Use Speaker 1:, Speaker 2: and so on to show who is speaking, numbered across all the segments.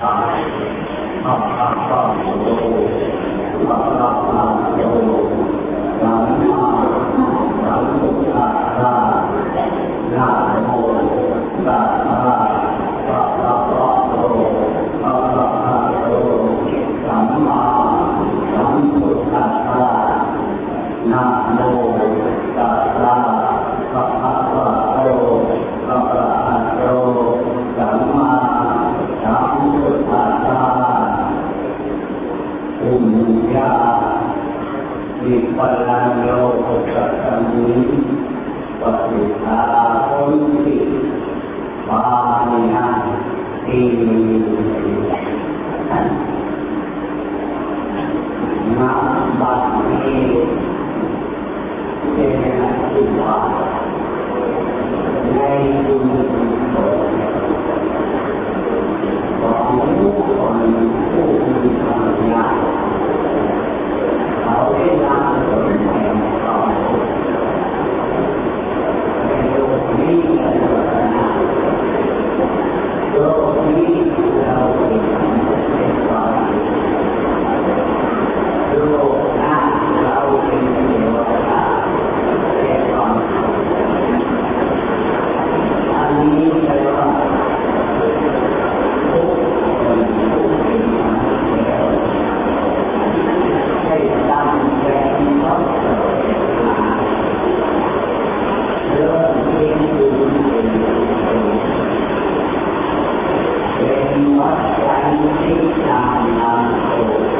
Speaker 1: Thank you. สิบพลังโลกสันี้ปฏิทาคนติปานิยาตินาบัดนี้เจนะสุภาในคุ เป็นวัดสันติธรรมนามโต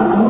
Speaker 1: Allah.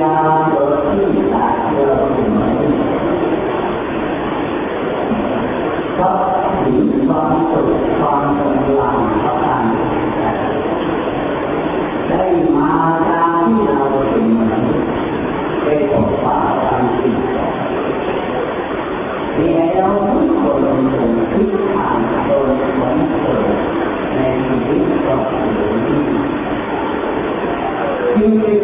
Speaker 1: ยาเกิดขึ้นจากเกิดสิ่งนี้ทรัพย์สินความสุขความกำลังพระพันได้มาตามที่เราเป็นมนุษย์ได้ตกปากตามสิ่งที่เราทุกคนคงคิดทางโดยผลเกิดในชีวิตของตัวเองที่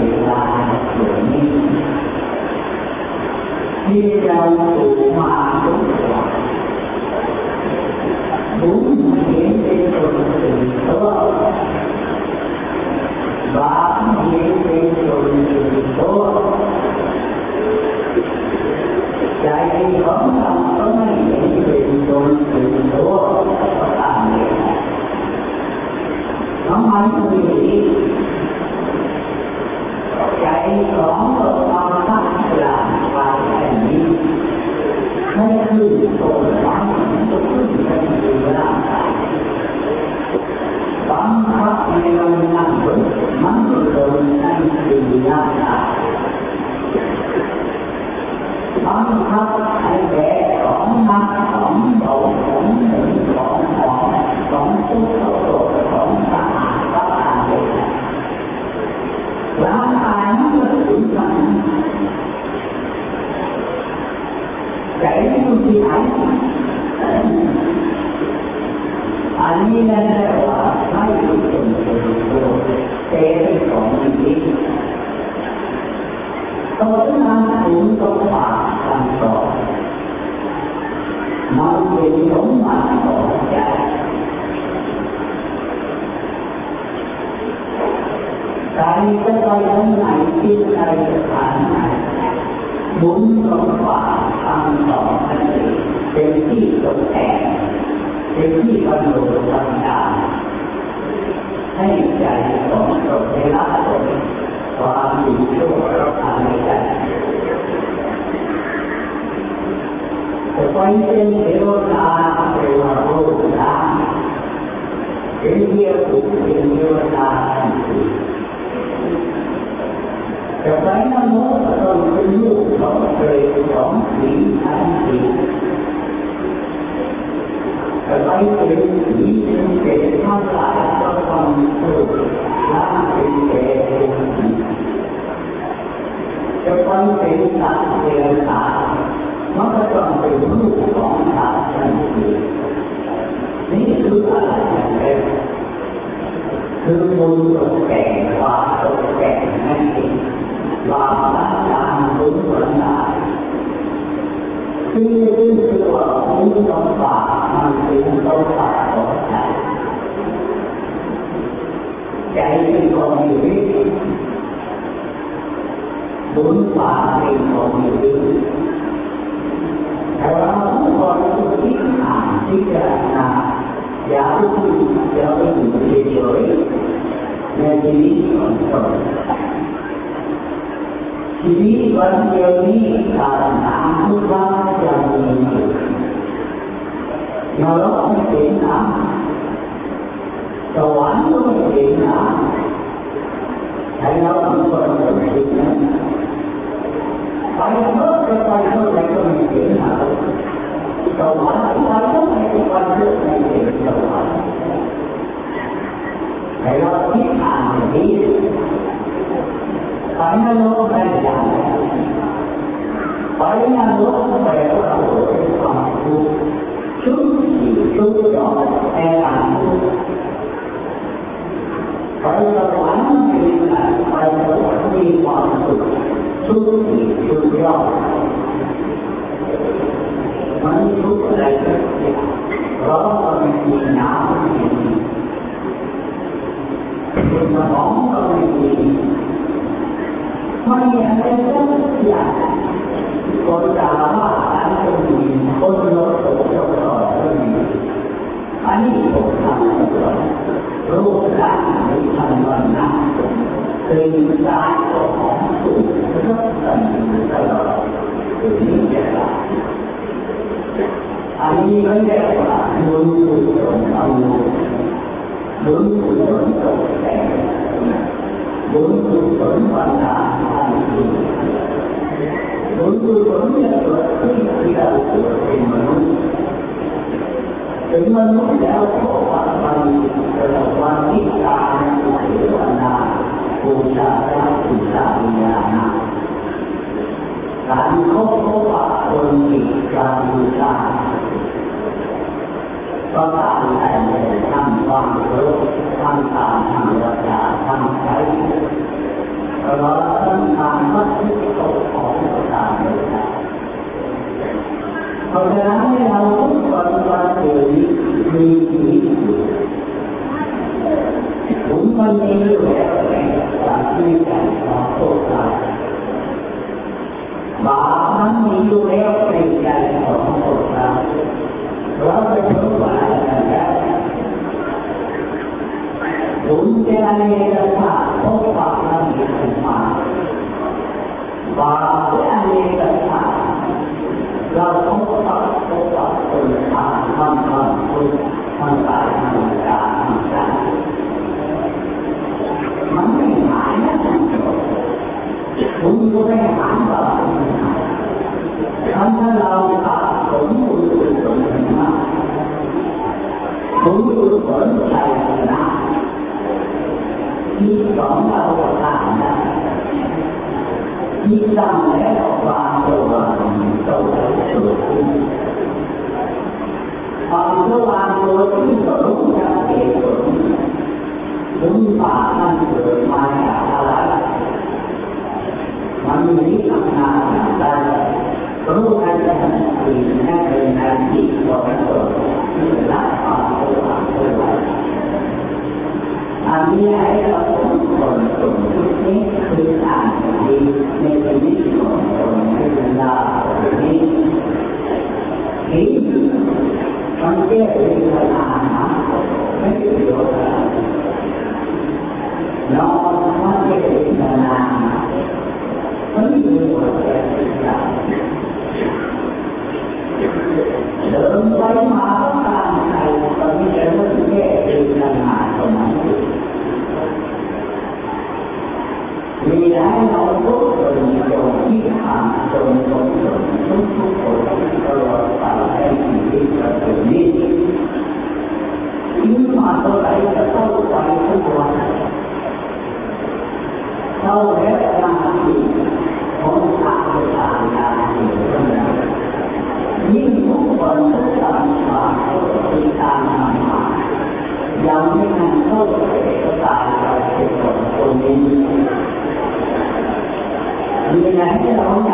Speaker 1: đi đâu cũng hòa cũng muốn diễn trên tuần tự tốt và diễn trên tuần tự tốt đại khi có lòng có diễn trên tuần tự tốt nó mang suy nghĩ chạy có บังคับให้แก่ของนักของเบาของหนึ่ ใจจะไปทางไหนที่ใจจะผ่านไหนบุญของฝ่าทำต่อนั่นเป็นที่ตกแต่งเป็นที่บรรลุปัญญาให้ใจของตนได้ละตนความดีชั่วทางในใจจะไปเป็นเทวดาเทวโลกนาเป็นเทียบุตรเป็นเทวดาทันที จะไปนรกก็ต้องเป็นลูกของเปรตของผีทันทีจะไปเป็นผีเป็นเปรตทั้งหลายก็ต้องถูกล้างเป็นเปรตเป็นผีจะไปเป็นสัตว์เดรัจฉานมันก็ต้องเป็นลูกของสัตว์ทันทีนี่คืออะไรอย่างเงี้ยคือบุญตกแต่ง บุญต้องฝากมันเป็นต้องฝากของใจใจเป็นของอยู่นี่บุญฝากเป็นของอยู่นี่แต่ว่าทุกคนทุกที่อ่านที่จะนาอย่าพูดอย่าไปอยู่เฉยๆในชีวิตของตน ngồi đó có một chuyện hả? Đồ án có một chuyện hả? Tại sao không có một kiện, hả tại sao hết cho tay hơn lại có một chuyện hả? Đồ án tại sao hết lại có quan trước này chuyện đồ án tại sao biết à biết. Tại sao nó đang làm phải sao nó bèo đầu của ชุดอยู่ชุดก็แอร์อันไปสวรรค์มีนะไปสวรรค์มีความสุขชุดอยู่ชุดก็มันชุดอะไรก็เราต้อนมีน้ำมีคุณสมองก็มีมันยังเป็นเรื่องใหญ่คนด่าว่าคนดีคนลดมีอันนี้ผมทำก่อน รูปร่างไม่ทำวันนั้นตื่นตาก็หอมสุขก็ตื่นตลอดถึงนี้จะละอันนี้ก็เรียกว่าบุญกุศลเอาบุญกุศลตกแต่งบุญกุศลปัญญาทันทีบุญกุศลเนี่ยเกิดขึ้นที่เราเกิดเป็นมนุษย์ เป็นมนุษย์แล้วก็วันวันเกิดวันที่การกุศลนาบูชาพระบูชาวิญาณการเข้าพบว่าคนมีการบูชาก็ตามแต่ทำความ บาปและอเนกชาติเราต้องตัดตัวตัดตัวทางทำทงคุณทำกายทำกายทำกายมันไม่หายนะคุณก็ไม่หายบาปทำให้เราขาดสมบูรณ์สมบูรณ์มากสมบูรณ์ผลใจชนะที่สองเราก็ตามได้ วามสว่างตัวอันนี้ให้เราทุกคนตรงนี้คืออ่านดีในชีวิตของตนในเวลานี้นี้มันแก้เป็นปัญหา ไม่ เข้าแล้วงานที่ของทางทางงานที่ตรงนั้ยิ่งทุกคนทุกการมาเขาติดตามมายังไม่ทันเข้าไปก็ตายไปเป็นคนตรงนี้ vì lẽ cái đó là nó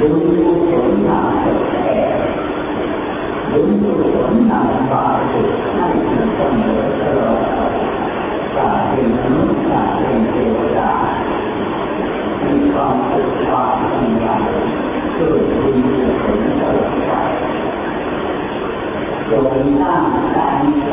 Speaker 1: đúng cũng là thực thể đúng cũng là và thực hay không được กาเป็นมนุษย์กาเป็นเทวดามีความสุขความสงบเกิดบุญเกิดผลตลอดไปโดยสร้างการ